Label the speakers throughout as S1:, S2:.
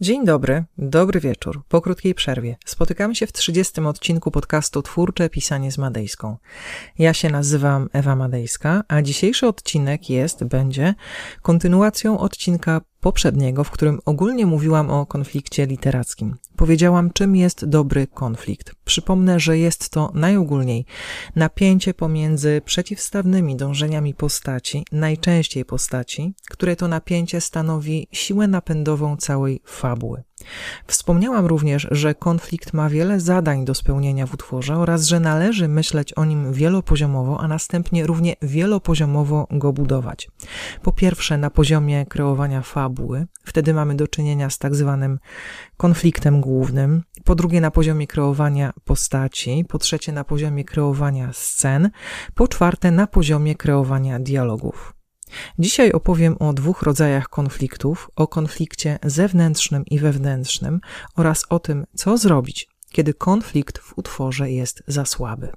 S1: Dzień dobry, dobry wieczór. Po krótkiej przerwie spotykamy się w 30 odcinku podcastu Twórcze Pisanie z Madejską. Ja się nazywam Ewa Madejska, a dzisiejszy odcinek jest, będzie kontynuacją odcinka poprzedniego, w którym ogólnie mówiłam o konflikcie literackim. Powiedziałam, czym jest dobry konflikt. Przypomnę, że jest to najogólniej napięcie pomiędzy przeciwstawnymi dążeniami postaci, najczęściej postaci, które to napięcie stanowi siłę napędową całej fabuły. Wspomniałam również, że konflikt ma wiele zadań do spełnienia w utworze oraz że należy myśleć o nim wielopoziomowo, a następnie równie wielopoziomowo go budować. Po pierwsze, na poziomie kreowania fabuły, wtedy mamy do czynienia z tak zwanym konfliktem głównym, po drugie na poziomie kreowania postaci, po trzecie na poziomie kreowania scen, po czwarte na poziomie kreowania dialogów. Dzisiaj opowiem o dwóch rodzajach konfliktów: o konflikcie zewnętrznym i wewnętrznym oraz o tym, co zrobić, kiedy konflikt w utworze jest za słaby.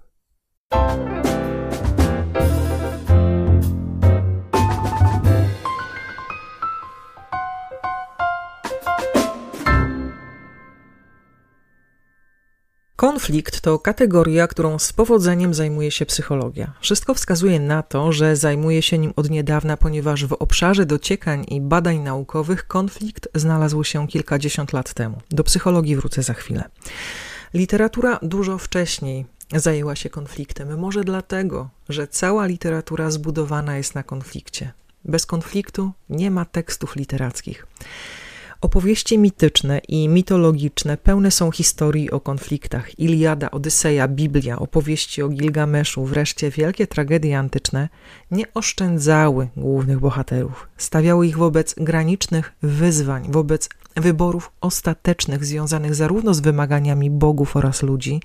S1: Konflikt to kategoria, którą z powodzeniem zajmuje się psychologia. Wszystko wskazuje na to, że zajmuje się nim od niedawna, ponieważ w obszarze dociekań i badań naukowych konflikt znalazł się kilkadziesiąt lat temu. Do psychologii wrócę za chwilę. Literatura dużo wcześniej zajęła się konfliktem, może dlatego, że cała literatura zbudowana jest na konflikcie. Bez konfliktu nie ma tekstów literackich. Opowieści mityczne i mitologiczne pełne są historii o konfliktach. Iliada, Odyseja, Biblia, opowieści o Gilgameszu, wreszcie wielkie tragedie antyczne nie oszczędzały głównych bohaterów. Stawiały ich wobec granicznych wyzwań, wobec wyborów ostatecznych związanych zarówno z wymaganiami bogów oraz ludzi,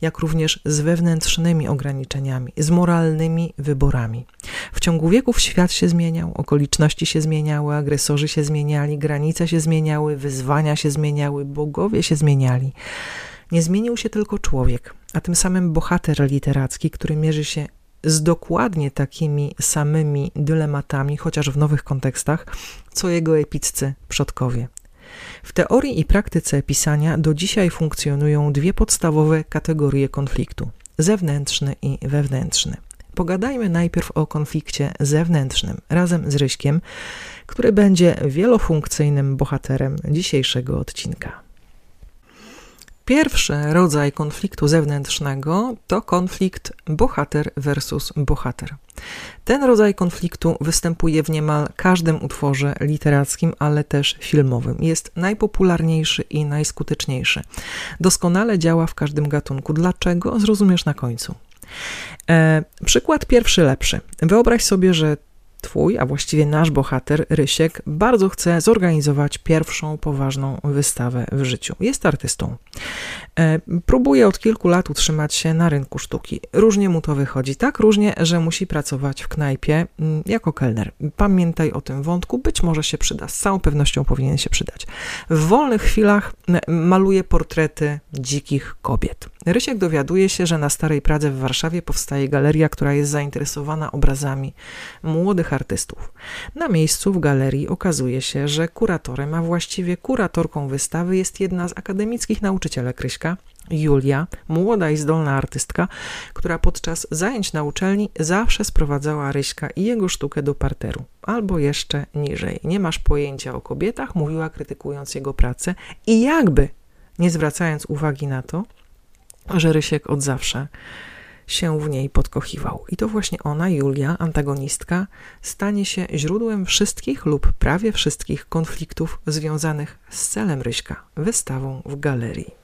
S1: jak również z wewnętrznymi ograniczeniami, z moralnymi wyborami. W ciągu wieków świat się zmieniał, okoliczności się zmieniały, agresorzy się zmieniali, granice się zmieniały, wyzwania się zmieniały, bogowie się zmieniali. Nie zmienił się tylko człowiek, a tym samym bohater literacki, który mierzy się z dokładnie takimi samymi dylematami, chociaż w nowych kontekstach, co jego epiccy przodkowie. W teorii i praktyce pisania do dzisiaj funkcjonują dwie podstawowe kategorie konfliktu: zewnętrzny i wewnętrzny. Pogadajmy najpierw o konflikcie zewnętrznym razem z Ryśkiem, który będzie wielofunkcyjnym bohaterem dzisiejszego odcinka. Pierwszy rodzaj konfliktu zewnętrznego to konflikt bohater versus bohater. Ten rodzaj konfliktu występuje w niemal każdym utworze literackim, ale też filmowym. Jest najpopularniejszy i najskuteczniejszy. Doskonale działa w każdym gatunku. Dlaczego? Zrozumiesz na końcu. E, przykład pierwszy lepszy. Wyobraź sobie, że Twój, a właściwie nasz bohater, Rysiek, bardzo chce zorganizować pierwszą poważną wystawę w życiu. Jest artystą. E, próbuje od kilku lat utrzymać się na rynku sztuki. Różnie mu to wychodzi. Tak różnie, że musi pracować w knajpie mm, jako kelner. Pamiętaj o tym wątku, być może się przyda. Z całą pewnością powinien się przydać. W wolnych chwilach maluje portrety dzikich kobiet. Rysiek dowiaduje się, że na Starej Pradze w Warszawie powstaje galeria, która jest zainteresowana obrazami młodych artystów. Na miejscu w galerii okazuje się, że kuratorem, a właściwie kuratorką wystawy jest jedna z akademickich nauczycielek Ryśka, Julia, młoda i zdolna artystka, która podczas zajęć na uczelni zawsze sprowadzała Ryśka i jego sztukę do parteru, albo jeszcze niżej. Nie masz pojęcia o kobietach, mówiła krytykując jego pracę i jakby nie zwracając uwagi na to, że Rysiek od zawsze się w niej podkochiwał. I to właśnie ona, Julia, antagonistka, stanie się źródłem wszystkich lub prawie wszystkich konfliktów związanych z celem Ryśka, wystawą w galerii.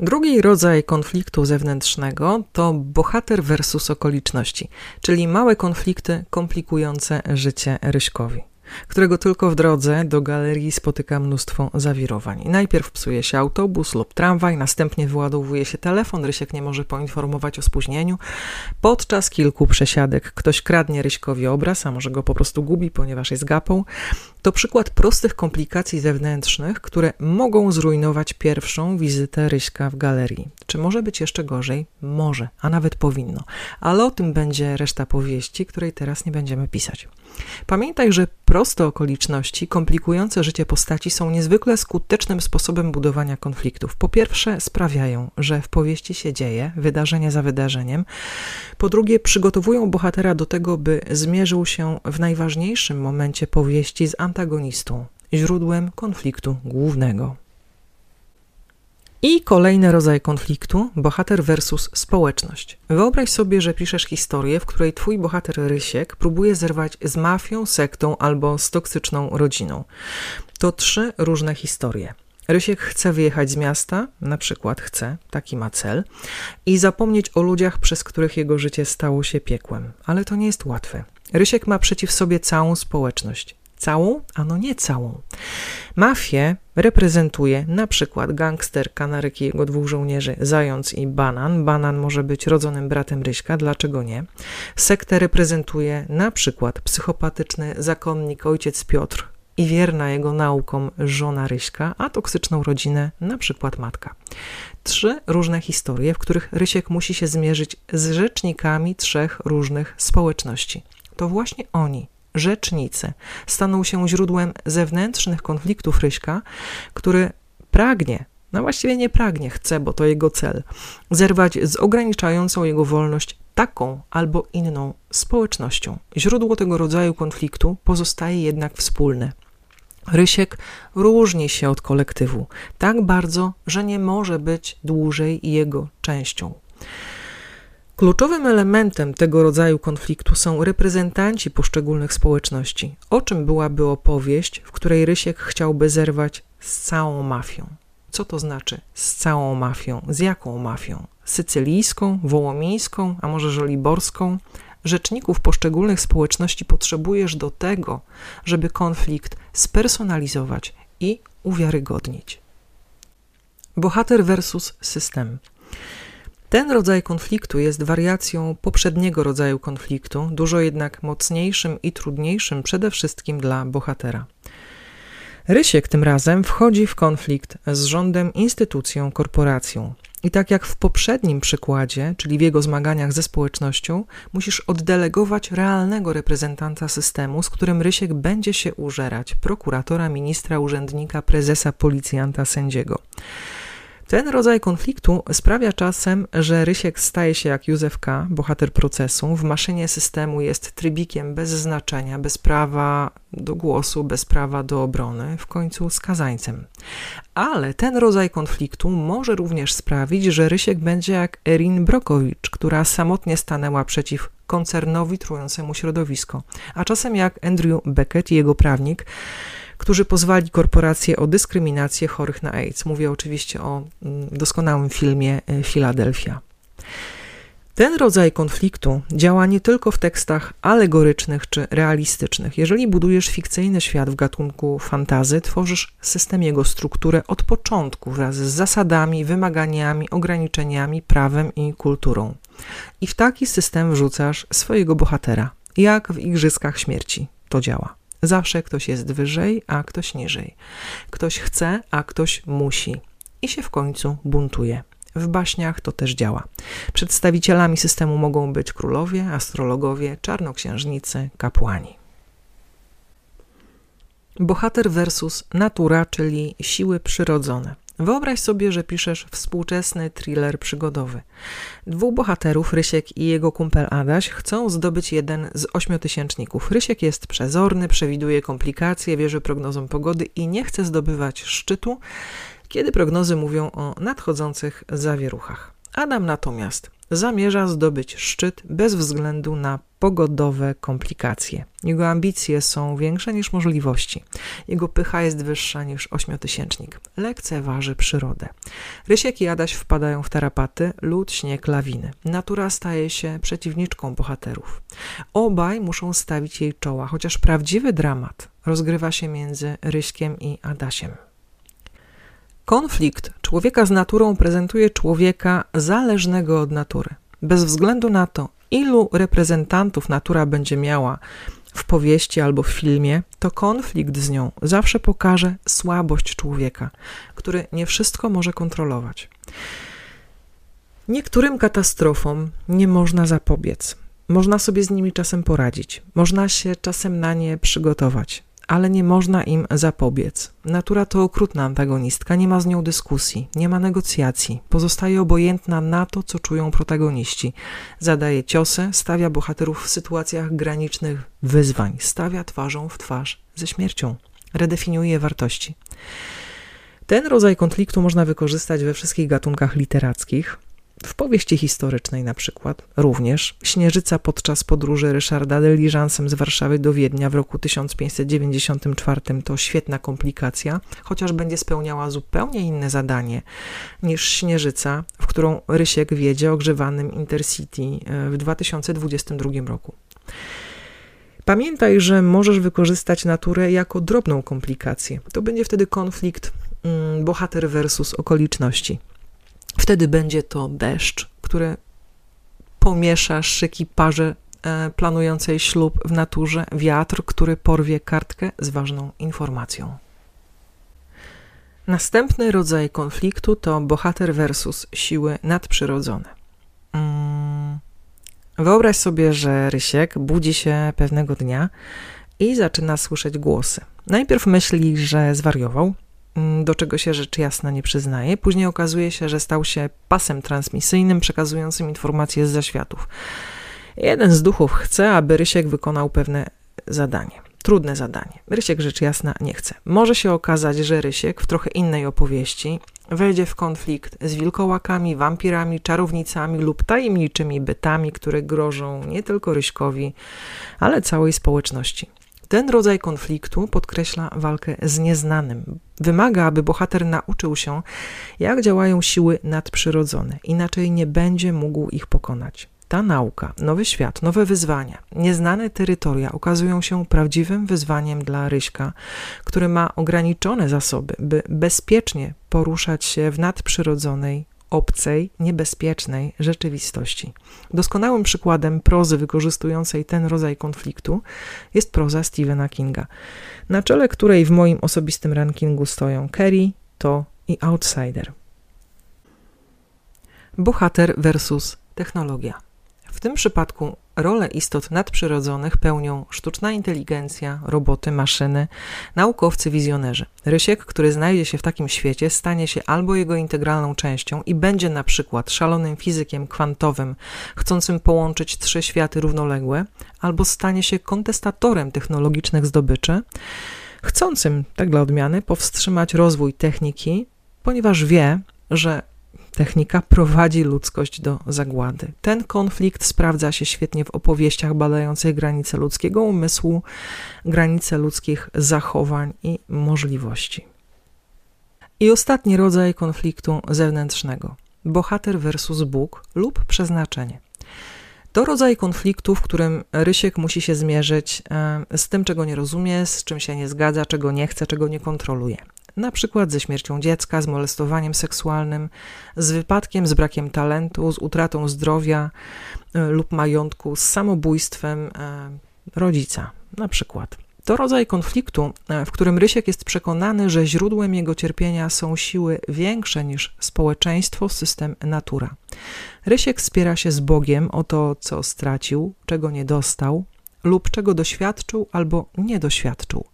S1: Drugi rodzaj konfliktu zewnętrznego to bohater versus okoliczności, czyli małe konflikty komplikujące życie Ryśkowi którego tylko w drodze do galerii spotyka mnóstwo zawirowań. Najpierw psuje się autobus lub tramwaj, następnie wyładowuje się telefon, Rysiek nie może poinformować o spóźnieniu. Podczas kilku przesiadek ktoś kradnie Ryśkowi obraz, a może go po prostu gubi, ponieważ jest gapą. To przykład prostych komplikacji zewnętrznych, które mogą zrujnować pierwszą wizytę Ryśka w galerii. Czy może być jeszcze gorzej? Może, a nawet powinno. Ale o tym będzie reszta powieści, której teraz nie będziemy pisać. Pamiętaj, że proste okoliczności komplikujące życie postaci są niezwykle skutecznym sposobem budowania konfliktów. Po pierwsze, sprawiają, że w powieści się dzieje, wydarzenie za wydarzeniem. Po drugie, przygotowują bohatera do tego, by zmierzył się w najważniejszym momencie powieści z antagonistą, źródłem konfliktu głównego. I kolejny rodzaj konfliktu bohater versus społeczność. Wyobraź sobie, że piszesz historię, w której twój bohater Rysiek próbuje zerwać z mafią, sektą albo z toksyczną rodziną. To trzy różne historie. Rysiek chce wyjechać z miasta, na przykład chce, taki ma cel, i zapomnieć o ludziach, przez których jego życie stało się piekłem. Ale to nie jest łatwe. Rysiek ma przeciw sobie całą społeczność. Całą? Ano nie całą. Mafię reprezentuje na przykład gangster Kanaryk i jego dwóch żołnierzy Zając i Banan. Banan może być rodzonym bratem Ryśka, dlaczego nie? Sektę reprezentuje na przykład psychopatyczny zakonnik ojciec Piotr i wierna jego naukom żona Ryśka, a toksyczną rodzinę na przykład matka. Trzy różne historie, w których Rysiek musi się zmierzyć z rzecznikami trzech różnych społeczności. To właśnie oni rzecznicy staną się źródłem zewnętrznych konfliktów Ryśka, który pragnie, no właściwie nie pragnie, chce, bo to jego cel, zerwać z ograniczającą jego wolność taką albo inną społecznością. Źródło tego rodzaju konfliktu pozostaje jednak wspólne. Rysiek różni się od kolektywu tak bardzo, że nie może być dłużej jego częścią. Kluczowym elementem tego rodzaju konfliktu są reprezentanci poszczególnych społeczności. O czym byłaby opowieść, w której Rysiek chciałby zerwać z całą mafią? Co to znaczy z całą mafią? Z jaką mafią? Sycylijską, wołomińską, a może żoliborską? Rzeczników poszczególnych społeczności potrzebujesz do tego, żeby konflikt spersonalizować i uwiarygodnić. Bohater versus system. Ten rodzaj konfliktu jest wariacją poprzedniego rodzaju konfliktu, dużo jednak mocniejszym i trudniejszym przede wszystkim dla bohatera. Rysiek tym razem wchodzi w konflikt z rządem, instytucją, korporacją. I tak jak w poprzednim przykładzie, czyli w jego zmaganiach ze społecznością, musisz oddelegować realnego reprezentanta systemu, z którym Rysiek będzie się użerać prokuratora, ministra, urzędnika, prezesa, policjanta, sędziego. Ten rodzaj konfliktu sprawia czasem, że Rysiek staje się jak Józef K., bohater procesu. W maszynie systemu jest trybikiem bez znaczenia, bez prawa do głosu, bez prawa do obrony, w końcu skazańcem. Ale ten rodzaj konfliktu może również sprawić, że Rysiek będzie jak Erin Brokowicz, która samotnie stanęła przeciw koncernowi trującemu środowisko, a czasem jak Andrew Beckett i jego prawnik, którzy pozwali korporacje o dyskryminację chorych na AIDS. Mówię oczywiście o mm, doskonałym filmie Filadelfia. Ten rodzaj konfliktu działa nie tylko w tekstach alegorycznych czy realistycznych. Jeżeli budujesz fikcyjny świat w gatunku fantazy, tworzysz system jego strukturę od początku wraz z zasadami, wymaganiami, ograniczeniami, prawem i kulturą. I w taki system wrzucasz swojego bohatera, jak w Igrzyskach Śmierci to działa. Zawsze ktoś jest wyżej, a ktoś niżej. Ktoś chce, a ktoś musi. I się w końcu buntuje. W baśniach to też działa. Przedstawicielami systemu mogą być królowie, astrologowie, czarnoksiężnicy, kapłani. Bohater versus natura, czyli siły przyrodzone. Wyobraź sobie, że piszesz współczesny thriller przygodowy. Dwóch bohaterów, Rysiek i jego kumpel Adaś, chcą zdobyć jeden z ośmiotysięczników. Rysiek jest przezorny, przewiduje komplikacje, wierzy prognozom pogody i nie chce zdobywać szczytu, kiedy prognozy mówią o nadchodzących zawieruchach. Adam natomiast zamierza zdobyć szczyt bez względu na pogodowe komplikacje. Jego ambicje są większe niż możliwości. Jego pycha jest wyższa niż ośmiotysięcznik. Lekceważy przyrodę. Rysiek i Adaś wpadają w tarapaty, lód, śnieg, lawiny. Natura staje się przeciwniczką bohaterów. Obaj muszą stawić jej czoła, chociaż prawdziwy dramat rozgrywa się między Ryśkiem i Adasiem. Konflikt człowieka z naturą prezentuje człowieka zależnego od natury. Bez względu na to, ilu reprezentantów natura będzie miała w powieści albo w filmie, to konflikt z nią zawsze pokaże słabość człowieka, który nie wszystko może kontrolować. Niektórym katastrofom nie można zapobiec. Można sobie z nimi czasem poradzić, można się czasem na nie przygotować, ale nie można im zapobiec. Natura to okrutna antagonistka, nie ma z nią dyskusji, nie ma negocjacji, pozostaje obojętna na to, co czują protagoniści. Zadaje ciosy, stawia bohaterów w sytuacjach granicznych wyzwań, stawia twarzą w twarz ze śmiercią, redefiniuje wartości. Ten rodzaj konfliktu można wykorzystać we wszystkich gatunkach literackich, w powieści historycznej na przykład również Śnieżyca podczas podróży Ryszarda Deligencem z Warszawy do Wiednia w roku 1594 to świetna komplikacja, chociaż będzie spełniała zupełnie inne zadanie niż Śnieżyca, w którą Rysiek wiedzie ogrzewanym Intercity e, w 2022 roku. Pamiętaj, że możesz wykorzystać naturę jako drobną komplikację. To będzie wtedy konflikt mm, bohater versus okoliczności. Wtedy będzie to deszcz, który pomiesza szyki parze e, planującej ślub w naturze, wiatr, który porwie kartkę z ważną informacją. Następny rodzaj konfliktu to bohater versus siły nadprzyrodzone. Mm. Wyobraź sobie, że Rysiek budzi się pewnego dnia i zaczyna słyszeć głosy. Najpierw myśli, że zwariował, do czego się rzecz jasna nie przyznaje. Później okazuje się, że stał się pasem transmisyjnym przekazującym informacje z zaświatów. Jeden z duchów chce, aby Rysiek wykonał pewne zadanie. Trudne zadanie. Rysiek rzecz jasna nie chce. Może się okazać, że Rysiek w trochę innej opowieści wejdzie w konflikt z wilkołakami, wampirami, czarownicami lub tajemniczymi bytami, które grożą nie tylko Ryśkowi, ale całej społeczności. Ten rodzaj konfliktu podkreśla walkę z nieznanym. Wymaga, aby bohater nauczył się, jak działają siły nadprzyrodzone, inaczej nie będzie mógł ich pokonać. Ta nauka, nowy świat, nowe wyzwania, nieznane terytoria okazują się prawdziwym wyzwaniem dla Ryśka, który ma ograniczone zasoby, by bezpiecznie poruszać się w nadprzyrodzonej obcej, niebezpiecznej rzeczywistości. Doskonałym przykładem prozy wykorzystującej ten rodzaj konfliktu jest proza Stephena Kinga, na czele której w moim osobistym rankingu stoją Kerry, To i Outsider. Bohater versus technologia. Tym przypadku rolę istot nadprzyrodzonych pełnią sztuczna inteligencja, roboty, maszyny, naukowcy, wizjonerzy. Rysiek, który znajdzie się w takim świecie, stanie się albo jego integralną częścią i będzie na przykład szalonym fizykiem kwantowym, chcącym połączyć trzy światy równoległe, albo stanie się kontestatorem technologicznych zdobyczy, chcącym, tak dla odmiany, powstrzymać rozwój techniki, ponieważ wie, że Technika prowadzi ludzkość do zagłady. Ten konflikt sprawdza się świetnie w opowieściach badających granice ludzkiego umysłu, granice ludzkich zachowań i możliwości. I ostatni rodzaj konfliktu zewnętrznego bohater versus Bóg lub przeznaczenie. To rodzaj konfliktu, w którym Rysiek musi się zmierzyć e, z tym, czego nie rozumie, z czym się nie zgadza, czego nie chce, czego nie kontroluje na przykład ze śmiercią dziecka, z molestowaniem seksualnym, z wypadkiem, z brakiem talentu, z utratą zdrowia e, lub majątku, z samobójstwem e, rodzica, na przykład. To rodzaj konfliktu, e, w którym Rysiek jest przekonany, że źródłem jego cierpienia są siły większe niż społeczeństwo, system, natura. Rysiek spiera się z Bogiem o to, co stracił, czego nie dostał lub czego doświadczył albo nie doświadczył.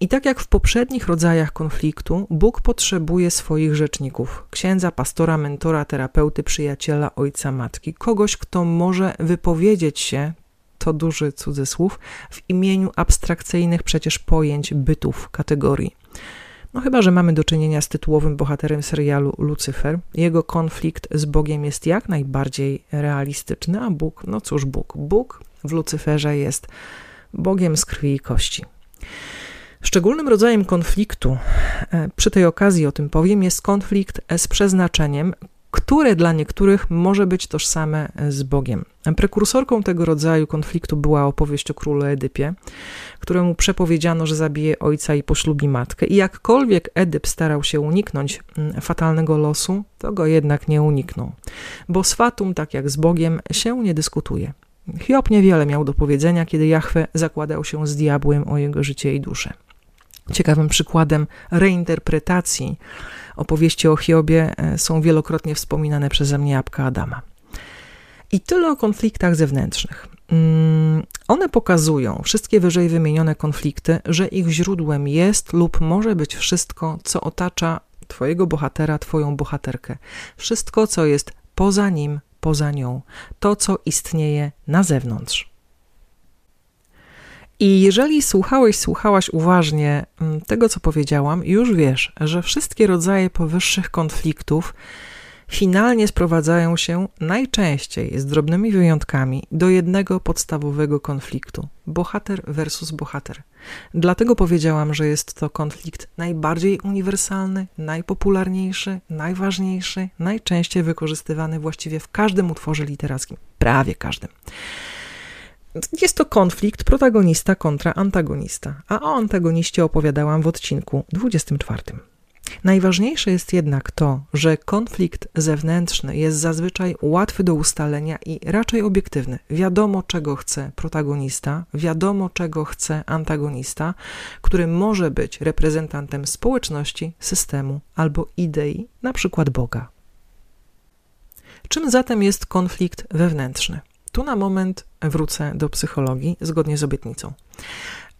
S1: I tak jak w poprzednich rodzajach konfliktu, Bóg potrzebuje swoich rzeczników księdza, pastora, mentora, terapeuty, przyjaciela, ojca, matki kogoś, kto może wypowiedzieć się, to duży cudzysłów, w imieniu abstrakcyjnych przecież pojęć, bytów, kategorii. No chyba, że mamy do czynienia z tytułowym bohaterem serialu Lucyfer. Jego konflikt z Bogiem jest jak najbardziej realistyczny, a Bóg, no cóż Bóg? Bóg w Lucyferze jest Bogiem z krwi i kości. Szczególnym rodzajem konfliktu, e, przy tej okazji o tym powiem, jest konflikt z przeznaczeniem, które dla niektórych może być tożsame z Bogiem. Prekursorką tego rodzaju konfliktu była opowieść o królu Edypie, któremu przepowiedziano, że zabije ojca i poślubi matkę. I jakkolwiek Edyp starał się uniknąć fatalnego losu, to go jednak nie uniknął, bo z fatum, tak jak z Bogiem, się nie dyskutuje. Hiob niewiele miał do powiedzenia, kiedy Jahwe zakładał się z diabłem o jego życie i duszę. Ciekawym przykładem reinterpretacji opowieści o Hiobie e, są wielokrotnie wspominane przeze mnie jabłka Adama. I tyle o konfliktach zewnętrznych. Mm, one pokazują, wszystkie wyżej wymienione konflikty, że ich źródłem jest lub może być wszystko, co otacza Twojego bohatera, Twoją bohaterkę. Wszystko, co jest poza nim, poza nią. To, co istnieje na zewnątrz. I jeżeli słuchałeś, słuchałaś uważnie mm, tego, co powiedziałam, już wiesz, że wszystkie rodzaje powyższych konfliktów finalnie sprowadzają się najczęściej, z drobnymi wyjątkami, do jednego podstawowego konfliktu bohater versus bohater. Dlatego powiedziałam, że jest to konflikt najbardziej uniwersalny, najpopularniejszy, najważniejszy, najczęściej wykorzystywany właściwie w każdym utworze literackim, prawie każdym. Jest to konflikt protagonista kontra antagonista, a o antagoniście opowiadałam w odcinku 24. Najważniejsze jest jednak to, że konflikt zewnętrzny jest zazwyczaj łatwy do ustalenia i raczej obiektywny. Wiadomo, czego chce protagonista, wiadomo, czego chce antagonista, który może być reprezentantem społeczności, systemu albo idei, na przykład Boga. Czym zatem jest konflikt wewnętrzny? Tu na moment wrócę do psychologii zgodnie z obietnicą.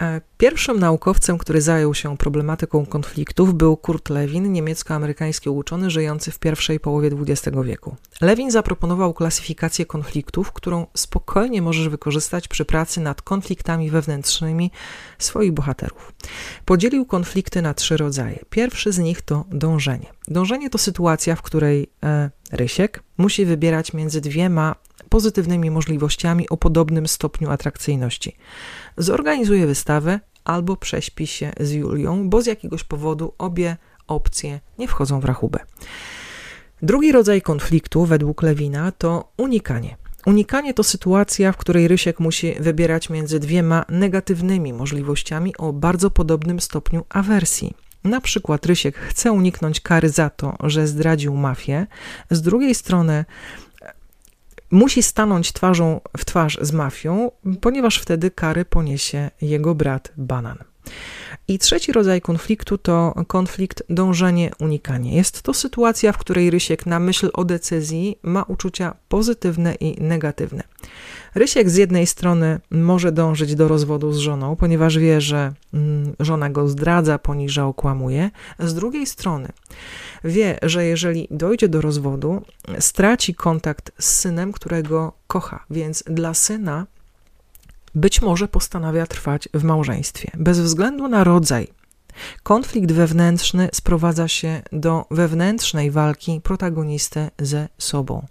S1: E, pierwszym naukowcem, który zajął się problematyką konfliktów, był Kurt Lewin, niemiecko-amerykański uczony żyjący w pierwszej połowie XX wieku. Lewin zaproponował klasyfikację konfliktów, którą spokojnie możesz wykorzystać przy pracy nad konfliktami wewnętrznymi swoich bohaterów. Podzielił konflikty na trzy rodzaje. Pierwszy z nich to dążenie. Dążenie to sytuacja, w której e, Rysiek musi wybierać między dwiema pozytywnymi możliwościami o podobnym stopniu atrakcyjności. Zorganizuje wystawę albo prześpi się z Julią, bo z jakiegoś powodu obie opcje nie wchodzą w rachubę. Drugi rodzaj konfliktu, według Lewina, to unikanie. Unikanie to sytuacja, w której Rysiek musi wybierać między dwiema negatywnymi możliwościami o bardzo podobnym stopniu awersji. Na przykład Rysiek chce uniknąć kary za to, że zdradził mafię, z drugiej strony musi stanąć twarzą w twarz z mafią, ponieważ wtedy kary poniesie jego brat Banan. I trzeci rodzaj konfliktu to konflikt dążenie-unikanie. Jest to sytuacja, w której Rysiek na myśl o decyzji ma uczucia pozytywne i negatywne. Rysiek z jednej strony może dążyć do rozwodu z żoną, ponieważ wie, że mm, żona go zdradza, poniża, okłamuje. Z drugiej strony wie, że jeżeli dojdzie do rozwodu, straci kontakt z synem, którego kocha, więc dla syna być może postanawia trwać w małżeństwie. Bez względu na rodzaj, konflikt wewnętrzny sprowadza się do wewnętrznej walki protagonisty ze sobą.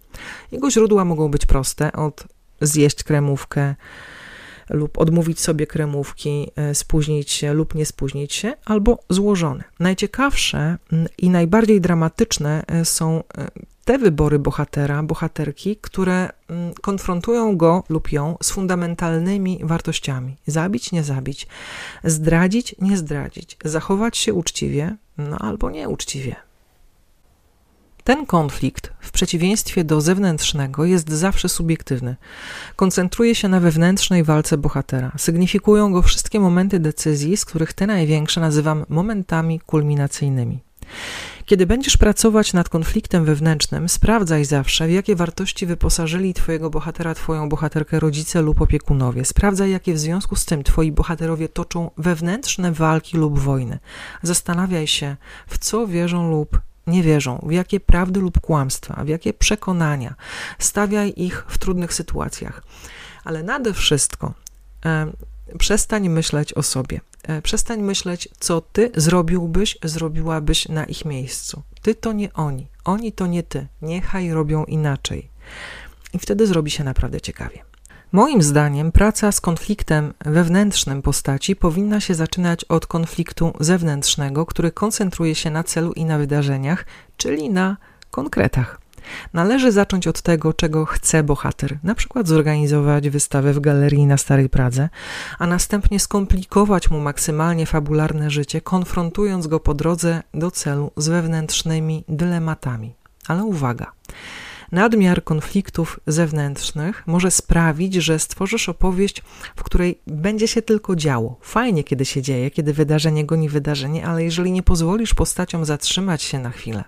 S1: Jego źródła mogą być proste, od zjeść kremówkę lub odmówić sobie kremówki, e, spóźnić się lub nie spóźnić się, albo złożone. Najciekawsze mm, i najbardziej dramatyczne e, są e, te wybory bohatera, bohaterki, które mm, konfrontują go lub ją z fundamentalnymi wartościami: zabić, nie zabić, zdradzić, nie zdradzić, zachować się uczciwie, no albo nieuczciwie. Ten konflikt, w przeciwieństwie do zewnętrznego, jest zawsze subiektywny. Koncentruje się na wewnętrznej walce bohatera. Sygnifikują go wszystkie momenty decyzji, z których te największe nazywam momentami kulminacyjnymi. Kiedy będziesz pracować nad konfliktem wewnętrznym, sprawdzaj zawsze, w jakie wartości wyposażyli Twojego bohatera, Twoją bohaterkę rodzice lub opiekunowie. Sprawdzaj, jakie w związku z tym Twoi bohaterowie toczą wewnętrzne walki lub wojny. Zastanawiaj się, w co wierzą lub nie wierzą, w jakie prawdy lub kłamstwa, w jakie przekonania. Stawiaj ich w trudnych sytuacjach. Ale nade wszystko przestań myśleć o sobie. E, przestań myśleć, co ty zrobiłbyś, zrobiłabyś na ich miejscu. Ty to nie oni, oni to nie ty. Niechaj robią inaczej. I wtedy zrobi się naprawdę ciekawie. Moim zdaniem praca z konfliktem wewnętrznym postaci powinna się zaczynać od konfliktu zewnętrznego, który koncentruje się na celu i na wydarzeniach, czyli na konkretach. Należy zacząć od tego, czego chce bohater, na przykład zorganizować wystawę w galerii na Starej Pradze, a następnie skomplikować mu maksymalnie fabularne życie, konfrontując go po drodze do celu z wewnętrznymi dylematami. Ale uwaga! Nadmiar konfliktów zewnętrznych może sprawić, że stworzysz opowieść, w której będzie się tylko działo. Fajnie, kiedy się dzieje, kiedy wydarzenie goni wydarzenie, ale jeżeli nie pozwolisz postaciom zatrzymać się na chwilę,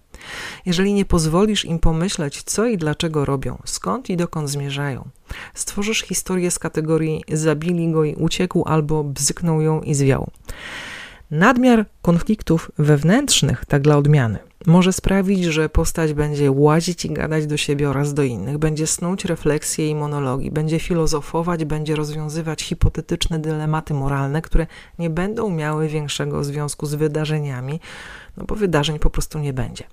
S1: jeżeli nie pozwolisz im pomyśleć, co i dlaczego robią, skąd i dokąd zmierzają, stworzysz historię z kategorii zabili go i uciekł albo bzyknął ją i zwiał. Nadmiar konfliktów wewnętrznych, tak dla odmiany, może sprawić, że postać będzie łazić i gadać do siebie oraz do innych, będzie snuć refleksje i monologi, będzie filozofować, będzie rozwiązywać hipotetyczne dylematy moralne, które nie będą miały większego związku z wydarzeniami, no bo wydarzeń po prostu nie będzie.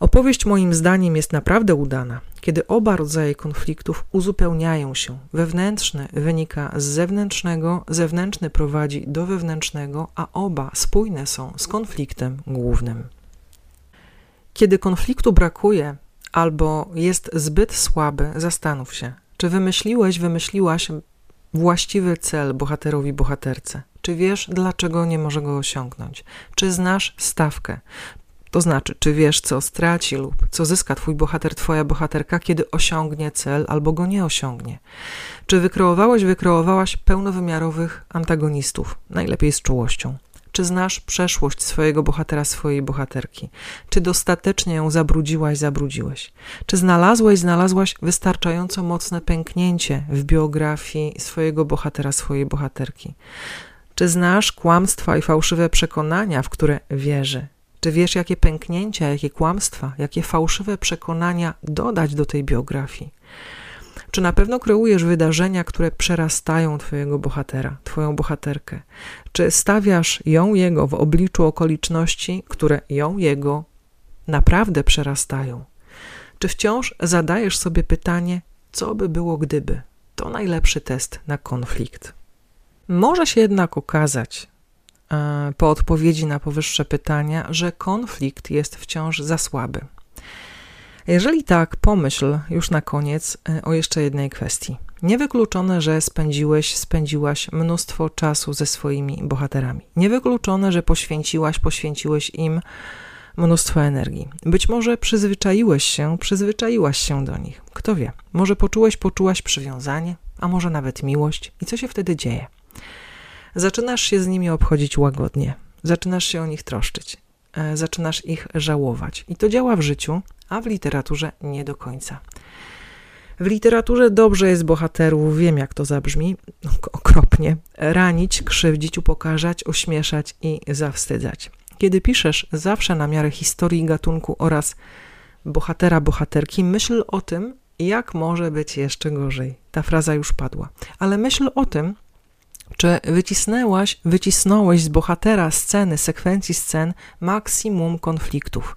S1: Opowieść moim zdaniem jest naprawdę udana, kiedy oba rodzaje konfliktów uzupełniają się. Wewnętrzny wynika z zewnętrznego, zewnętrzny prowadzi do wewnętrznego, a oba spójne są z konfliktem głównym. Kiedy konfliktu brakuje albo jest zbyt słaby, zastanów się, czy wymyśliłeś, wymyśliłaś właściwy cel bohaterowi, bohaterce. Czy wiesz, dlaczego nie może go osiągnąć? Czy znasz stawkę? To znaczy, czy wiesz, co straci lub co zyska twój bohater, twoja bohaterka, kiedy osiągnie cel albo go nie osiągnie? Czy wykreowałeś, wykreowałaś pełnowymiarowych antagonistów, najlepiej z czułością? Czy znasz przeszłość swojego bohatera, swojej bohaterki? Czy dostatecznie ją zabrudziłaś, zabrudziłeś? Czy znalazłeś, znalazłaś wystarczająco mocne pęknięcie w biografii swojego bohatera, swojej bohaterki? Czy znasz kłamstwa i fałszywe przekonania, w które wierzy? Czy wiesz, jakie pęknięcia, jakie kłamstwa, jakie fałszywe przekonania dodać do tej biografii? Czy na pewno kreujesz wydarzenia, które przerastają Twojego bohatera, Twoją bohaterkę? Czy stawiasz ją, jego w obliczu okoliczności, które ją, jego naprawdę przerastają? Czy wciąż zadajesz sobie pytanie, co by było gdyby? To najlepszy test na konflikt. Może się jednak okazać, po odpowiedzi na powyższe pytania, że konflikt jest wciąż za słaby. Jeżeli tak, pomyśl już na koniec e, o jeszcze jednej kwestii. Niewykluczone, że spędziłeś, spędziłaś mnóstwo czasu ze swoimi bohaterami. Niewykluczone, że poświęciłaś, poświęciłeś im mnóstwo energii. Być może przyzwyczaiłeś się, przyzwyczaiłaś się do nich. Kto wie, może poczułeś, poczułaś przywiązanie, a może nawet miłość. I co się wtedy dzieje? Zaczynasz się z nimi obchodzić łagodnie, zaczynasz się o nich troszczyć, e, zaczynasz ich żałować. I to działa w życiu, a w literaturze nie do końca. W literaturze dobrze jest bohaterów, wiem jak to zabrzmi, okropnie, ranić, krzywdzić, upokarzać, ośmieszać i zawstydzać. Kiedy piszesz zawsze na miarę historii gatunku oraz bohatera, bohaterki, myśl o tym, jak może być jeszcze gorzej. Ta fraza już padła. Ale myśl o tym, czy wycisnęłaś, wycisnąłeś z bohatera sceny, sekwencji scen maksimum konfliktów.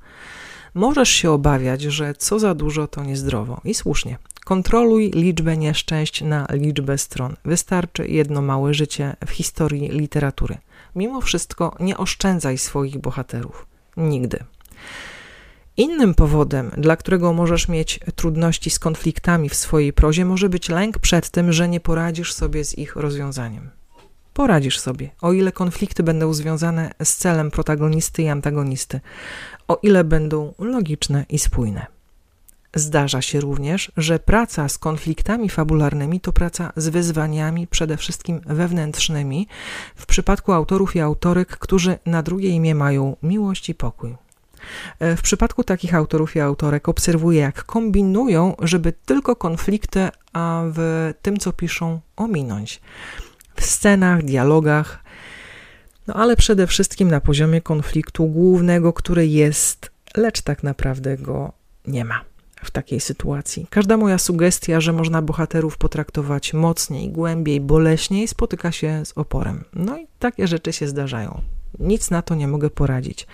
S1: Możesz się obawiać, że co za dużo to niezdrowo i słusznie. Kontroluj liczbę nieszczęść na liczbę stron. Wystarczy jedno małe życie w historii literatury. Mimo wszystko nie oszczędzaj swoich bohaterów. Nigdy. Innym powodem, dla którego możesz mieć trudności z konfliktami w swojej prozie, może być lęk przed tym, że nie poradzisz sobie z ich rozwiązaniem. Poradzisz sobie, o ile konflikty będą związane z celem protagonisty i antagonisty, o ile będą logiczne i spójne. Zdarza się również, że praca z konfliktami fabularnymi to praca z wyzwaniami przede wszystkim wewnętrznymi, w przypadku autorów i autorek, którzy na drugie imię mają miłość i pokój. W przypadku takich autorów i autorek obserwuję, jak kombinują, żeby tylko konflikty a w tym, co piszą, ominąć. W scenach, dialogach, no ale przede wszystkim na poziomie konfliktu głównego, który jest, lecz tak naprawdę go nie ma w takiej sytuacji. Każda moja sugestia, że można bohaterów potraktować mocniej, głębiej, boleśniej, spotyka się z oporem. No i takie rzeczy się zdarzają. Nic na to nie mogę poradzić.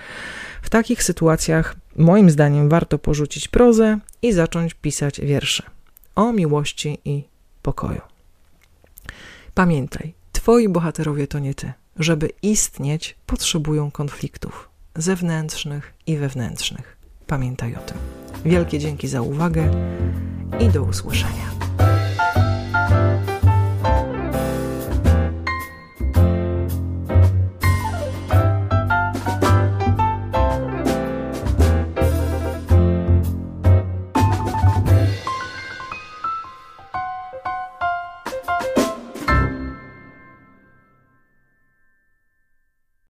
S1: W takich sytuacjach, moim zdaniem, warto porzucić prozę i zacząć pisać wiersze o miłości i pokoju. Pamiętaj, twoi bohaterowie to nie ty. Żeby istnieć, potrzebują konfliktów zewnętrznych i wewnętrznych. Pamiętaj o tym. Wielkie dzięki za uwagę i do usłyszenia.